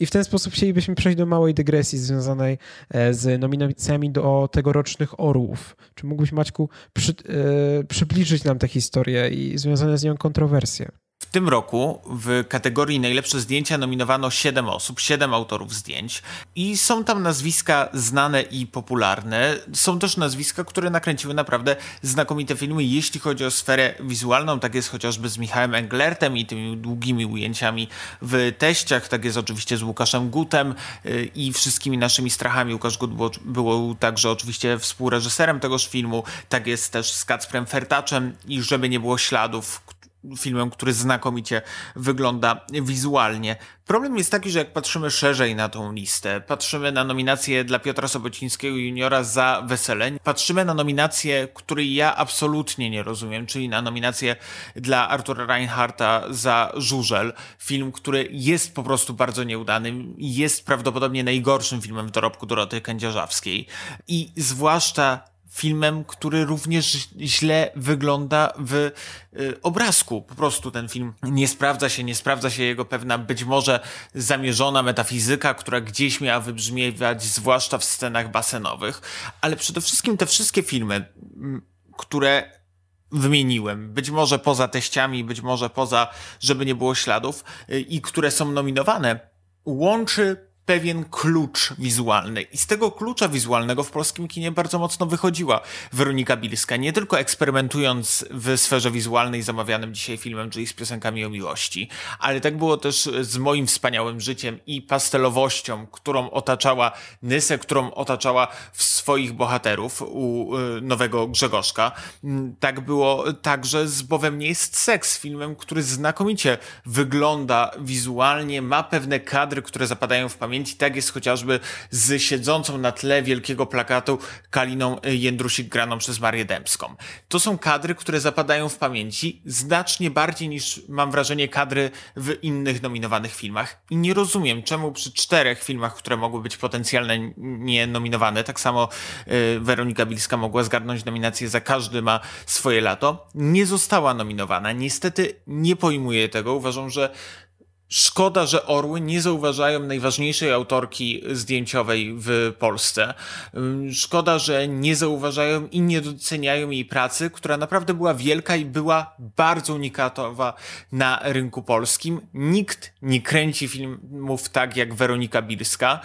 I w ten sposób chcielibyśmy przejść do małej dygresji związanej e, z nominacjami do tegorocznych Orłów. Czy mógłbyś, Maćku, przy, e, przybliżyć nam tę historię i związane z nią kontrowersje? W tym roku w kategorii najlepsze zdjęcia nominowano 7 osób, 7 autorów zdjęć i są tam nazwiska znane i popularne. Są też nazwiska, które nakręciły naprawdę znakomite filmy, jeśli chodzi o sferę wizualną. Tak jest chociażby z Michałem Englertem i tymi długimi ujęciami w teściach. Tak jest oczywiście z Łukaszem Gutem y, i wszystkimi naszymi strachami. Łukasz Gut był, był także oczywiście współreżyserem tegoż filmu. Tak jest też z Kacprem Fertaczem i żeby nie było śladów, filmem, który znakomicie wygląda wizualnie. Problem jest taki, że jak patrzymy szerzej na tą listę, patrzymy na nominację dla Piotra Sobocińskiego juniora za Weseleń, patrzymy na nominację, której ja absolutnie nie rozumiem, czyli na nominację dla Artura Reinharta za Żużel, film, który jest po prostu bardzo nieudany, jest prawdopodobnie najgorszym filmem w dorobku Doroty Kędzierzawskiej i zwłaszcza filmem, który również źle wygląda w y, obrazku. Po prostu ten film nie sprawdza się, nie sprawdza się jego pewna być może zamierzona metafizyka, która gdzieś miała wybrzmiewać, zwłaszcza w scenach basenowych, ale przede wszystkim te wszystkie filmy, które wymieniłem, być może poza teściami, być może poza, żeby nie było śladów, y, i które są nominowane, łączy pewien klucz wizualny. I z tego klucza wizualnego w polskim kinie bardzo mocno wychodziła Weronika Bilska. Nie tylko eksperymentując w sferze wizualnej zamawianym dzisiaj filmem, czyli z piosenkami o miłości, ale tak było też z moim wspaniałym życiem i pastelowością, którą otaczała Nysę, którą otaczała w swoich bohaterów u y, nowego Grzegorzka. Mm, tak było także z Bowiem nie jest seks, filmem, który znakomicie wygląda wizualnie, ma pewne kadry, które zapadają w pamięć pamięci. Tak jest chociażby z siedzącą na tle wielkiego plakatu Kaliną Jędrusik graną przez Marię Dębską. To są kadry, które zapadają w pamięci znacznie bardziej niż mam wrażenie kadry w innych nominowanych filmach. I nie rozumiem, czemu przy czterech filmach, które mogły być potencjalnie nie nominowane, tak samo y, Weronika Bilska mogła zgarnąć nominację za każdy ma swoje lato, nie została nominowana. Niestety nie pojmuję tego. Uważam, że Szkoda, że orły nie zauważają najważniejszej autorki zdjęciowej w Polsce. Szkoda, że nie zauważają i nie doceniają jej pracy, która naprawdę była wielka i była bardzo unikatowa na rynku polskim. Nikt nie kręci filmów tak jak Weronika Bilska.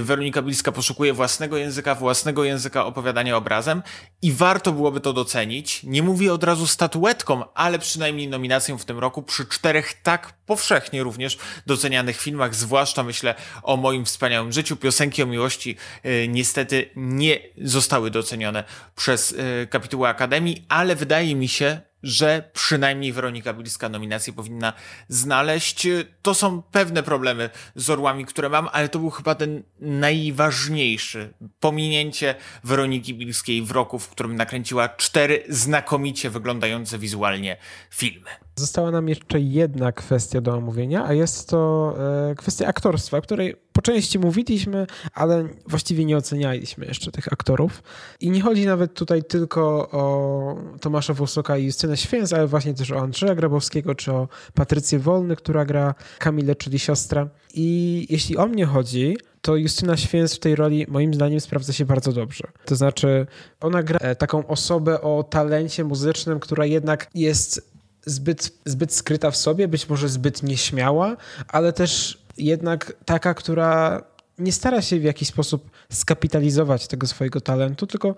Weronika Bilska poszukuje własnego języka, własnego języka opowiadania obrazem i warto byłoby to docenić. Nie mówię od razu statuetką, ale przynajmniej nominacją w tym roku przy czterech tak powszechnie również również docenianych filmach, zwłaszcza myślę o moim wspaniałym życiu. Piosenki o miłości y, niestety nie zostały docenione przez y, kapitułę Akademii, ale wydaje mi się, że przynajmniej Weronika Bilska nominację powinna znaleźć. To są pewne problemy z orłami, które mam, ale to był chyba ten najważniejszy. Pominięcie Weroniki Bilskiej w roku, w którym nakręciła cztery znakomicie wyglądające wizualnie filmy. Została nam jeszcze jedna kwestia do omówienia, a jest to e, kwestia aktorstwa, której po części mówiliśmy, ale właściwie nie ocenialiśmy jeszcze tych aktorów. I nie chodzi nawet tutaj tylko o Tomasza Włosoka i Justynę Święc, ale właśnie też o Andrzeja Grabowskiego, czy o Patrycję Wolny, która gra Kamilę, czyli siostrę. I jeśli o mnie chodzi, to Justyna Święc w tej roli moim zdaniem sprawdza się bardzo dobrze. To znaczy, ona gra e, taką osobę o talencie muzycznym, która jednak jest zbyt, zbyt skryta w sobie, być może zbyt nieśmiała, ale też jednak taka, która nie stara się w jakiś sposób skapitalizować tego swojego talentu, tylko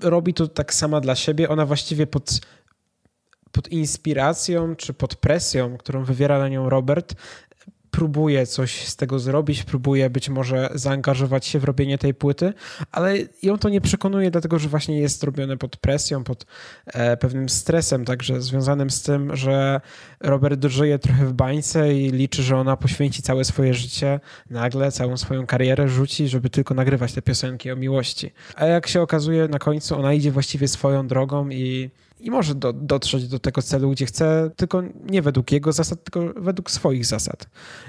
robi to tak sama dla siebie. Ona właściwie pod, pod inspiracją czy pod presją, którą wywiera na nią Robert, próbuje coś z tego zrobić, próbuje być może zaangażować się w robienie tej płyty, ale ją to nie przekonuje, dlatego że właśnie jest robione pod presją, pod e, pewnym stresem, także związanym z tym, że Robert żyje trochę w bańce i liczy, że ona poświęci całe swoje życie, nagle całą swoją karierę rzuci, żeby tylko nagrywać te piosenki o miłości. A jak się okazuje, na końcu ona idzie właściwie swoją drogą i i może do, dotrzeć do tego celu, gdzie chce, tylko nie według jego zasad, tylko według swoich zasad.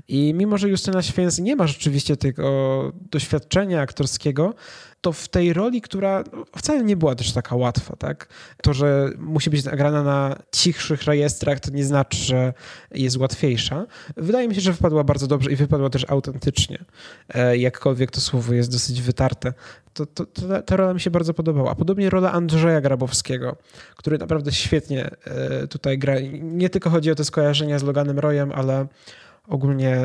I mimo, że Justyna Święc nie ma rzeczywiście tego doświadczenia aktorskiego, to w tej roli, która wcale nie była też taka łatwa, tak? To, że musi być nagrana na cichszych rejestrach, to nie znaczy, że jest łatwiejsza. Wydaje mi się, że wypadła bardzo dobrze i wypadła też autentycznie. E, jakkolwiek to słowo jest dosyć wytarte. To, to, to, ta rola mi się bardzo podobała. A podobnie rola Andrzeja Grabowskiego, który naprawdę świetnie e, tutaj gra. Nie tylko chodzi o te skojarzenia z Loganem Royem, ale ogólnie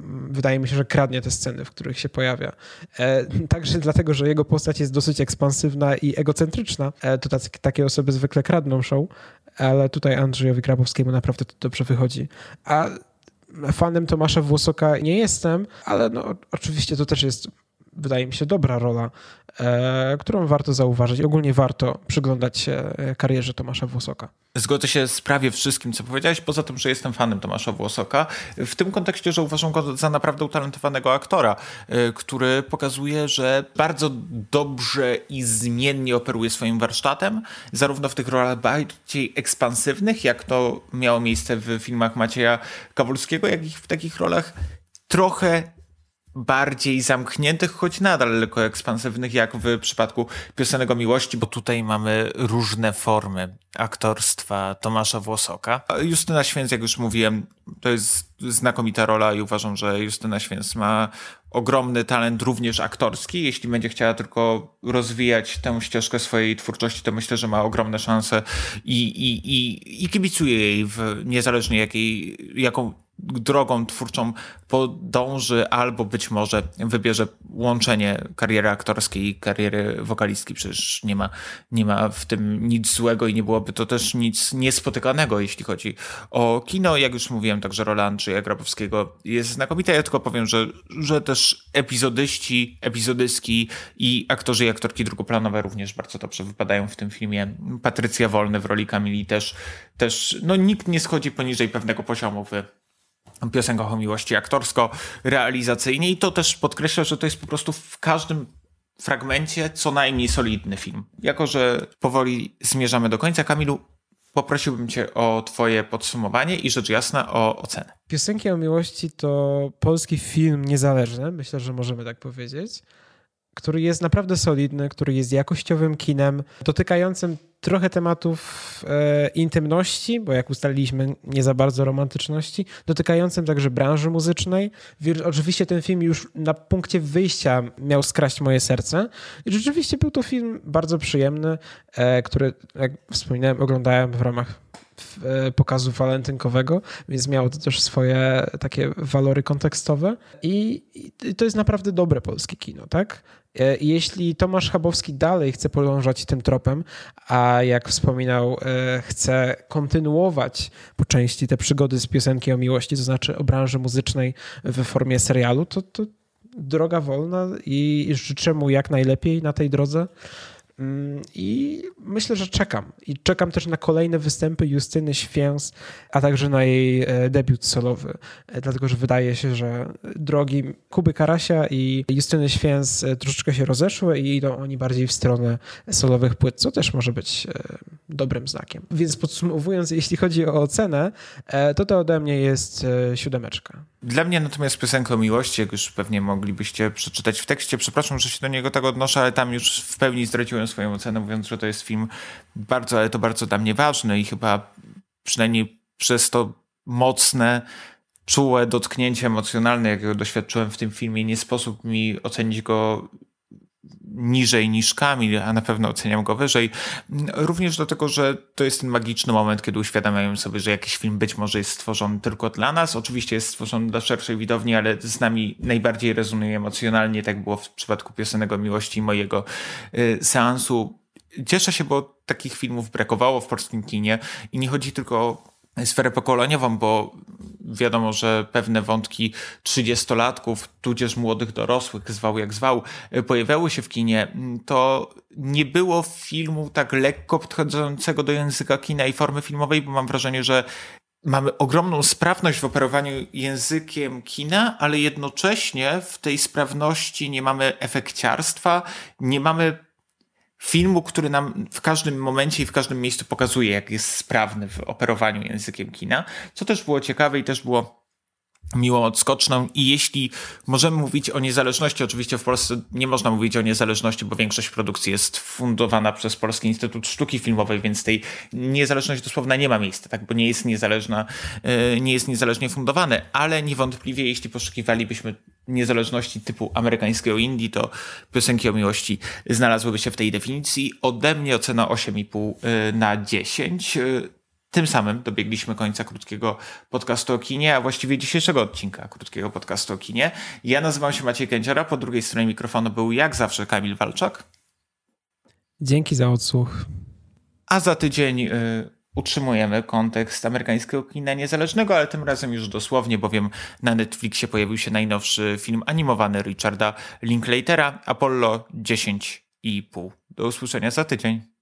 mm, wydaje mi się, że kradnie te sceny, w których się pojawia. E, także dlatego, że jego postać jest dosyć ekspansywna i egocentryczna, e, to takie osoby zwykle kradną show, ale tutaj Andrzejowi Grabowskiemu naprawdę to dobrze wychodzi. A fanem Tomasza Włosoka nie jestem, ale no, oczywiście to też jest wydaje mi się, dobra rola. E, którą warto zauważyć. Ogólnie warto przyglądać się e, karierze Tomasza Włosoka. Zgodzę się z prawie wszystkim, co powiedziałeś, poza tym, że jestem fanem Tomasza Włosoka. W tym kontekście, że uważam go za naprawdę utalentowanego aktora, e, który pokazuje, że bardzo dobrze i zmiennie operuje swoim warsztatem, zarówno w tych rolach bardziej ekspansywnych, jak to miało miejsce w filmach Macieja Kawulskiego, jak i w takich rolach trochę bardziej zamkniętych, choć nadal lekko ekspansywnych, jak w przypadku Piosenego Miłości, bo tutaj mamy różne formy aktorstwa Tomasza Włosoka. Justyna Święc, jak już mówiłem, to jest znakomita rola i uważam, że Justyna Święc ma ogromny talent również aktorski. Jeśli będzie chciała tylko rozwijać tę ścieżkę swojej twórczości, to myślę, że ma ogromne szanse i, i, i, i kibicuję jej w niezależnie jakiej, jaką drogą twórczą podąży albo być może wybierze łączenie kariery aktorskiej i kariery wokalistki. Przecież nie ma, nie ma w tym nic złego i nie byłoby to też nic niespotykanego, jeśli chodzi o kino. Jak już mówiłem, także rola Andrzeja Grabowskiego jest znakomita. Ja tylko powiem, że, że też epizodyści, epizodyski i aktorzy i aktorki drugoplanowe również bardzo dobrze wypadają w tym filmie. Patrycja Wolny w roli Kamili też, też no nikt nie schodzi poniżej pewnego poziomu w piosenkach o miłości aktorsko-realizacyjnie i to też podkreśla, że to jest po prostu w każdym fragmencie co najmniej solidny film. Jako, że powoli zmierzamy do końca, Kamilu, poprosiłbym cię o twoje podsumowanie i rzecz jasna o ocenę. Piosenki o miłości to polski film niezależny, myślę, że możemy tak powiedzieć który jest naprawdę solidny, który jest jakościowym kinem, dotykającym trochę tematów e, intymności, bo jak ustaliliśmy, nie za bardzo romantyczności, dotykającym także branży muzycznej. Oczywiście ten film już na punkcie wyjścia miał skraść moje serce. I rzeczywiście był to film bardzo przyjemny, e, który, jak wspominałem, oglądałem w ramach pokazu walentynkowego, więc miało to też swoje takie walory kontekstowe i, i to jest naprawdę dobre polskie kino, tak? E, jeśli Tomasz Chabowski dalej chce podążać tym tropem, a jak wspominał, e, chce kontynuować po części te przygody z piosenki o miłości, to znaczy o branży muzycznej w formie serialu, to, to droga wolna i życzę mu jak najlepiej na tej drodze. Mm, I myślę, że czekam. I czekam też na kolejne występy Justyny Święs, a także na jej e, debiut solowy. E, dlatego, że wydaje się, że drogi Kuby Karasia i Justyny Święs e, troszeczkę się rozeszły i idą oni bardziej w stronę solowych płyt, co też może być dobrym znakiem. Więc podsumowując, jeśli chodzi o ocenę, to to ode mnie jest siódemeczka. Dla mnie natomiast piosenka miłości, jak już pewnie moglibyście przeczytać w tekście, przepraszam, że się do niego tak odnoszę, ale tam już w pełni zdradziłem swoją ocenę, mówiąc, że to jest film bardzo, ale to bardzo dla mnie ważny i chyba przynajmniej przez to mocne, czułe dotknięcie emocjonalne, jakiego doświadczyłem w tym filmie, nie sposób mi ocenić go niżej niż Kamil, a na pewno oceniam go wyżej. Również dlatego, że to jest ten magiczny moment, kiedy uświadamiają sobie, że jakiś film być może jest stworzony tylko dla nas. Oczywiście jest stworzony dla szerszej widowni, ale z nami najbardziej rezonuje emocjonalnie. Tak było w przypadku Piosenego Miłości mojego y, seansu. Cieszę się, bo takich filmów brakowało w polskim kinie i nie chodzi tylko o sferę pokoleniową, bo wiadomo, że pewne wątki trzydziestolatków, tudzież młodych dorosłych, zwał jak zwał, pojawiały się w kinie, to nie było filmu tak lekko podchodzącego do języka kina i formy filmowej, bo mam wrażenie, że mamy ogromną sprawność w operowaniu językiem kina, ale jednocześnie w tej sprawności nie mamy efekciarstwa, nie mamy filmu, który nam w każdym momencie i w każdym miejscu pokazuje, jak jest sprawny w operowaniu językiem kina, co też było ciekawe i też było miłą odskoczną i jeśli możemy mówić o niezależności, oczywiście w Polsce nie można mówić o niezależności, bo większość produkcji jest fundowana przez Polski Instytut Sztuki Filmowej, więc tej niezależności dosłowna nie ma miejsca, tak, bo nie jest niezależna, e, nie jest niezależnie fundowane, ale niewątpliwie jeśli poszukiwalibyśmy niezależności typu amerykańskiego indie, to piosenki o miłości znalazłyby się w tej definicji. Ode mnie ocena 8,5 e, na 10. Tym samym dobiegliśmy końca krótkiego podcastu o kinie, a właściwie dzisiejszego odcinka krótkiego podcastu o kinie. Ja nazywam się Maciej Kędziora, po drugiej stronie mikrofonu był jak zawsze Kamil Walczak. Dzięki za odsłuch. A za tydzień y, utrzymujemy kontekst amerykańskiego kina niezależnego, ale tym razem już dosłownie, bowiem na Netflixie pojawił się najnowszy film animowany Richarda Linklatera, Apollo 10 i pół. Do usłyszenia za tydzień.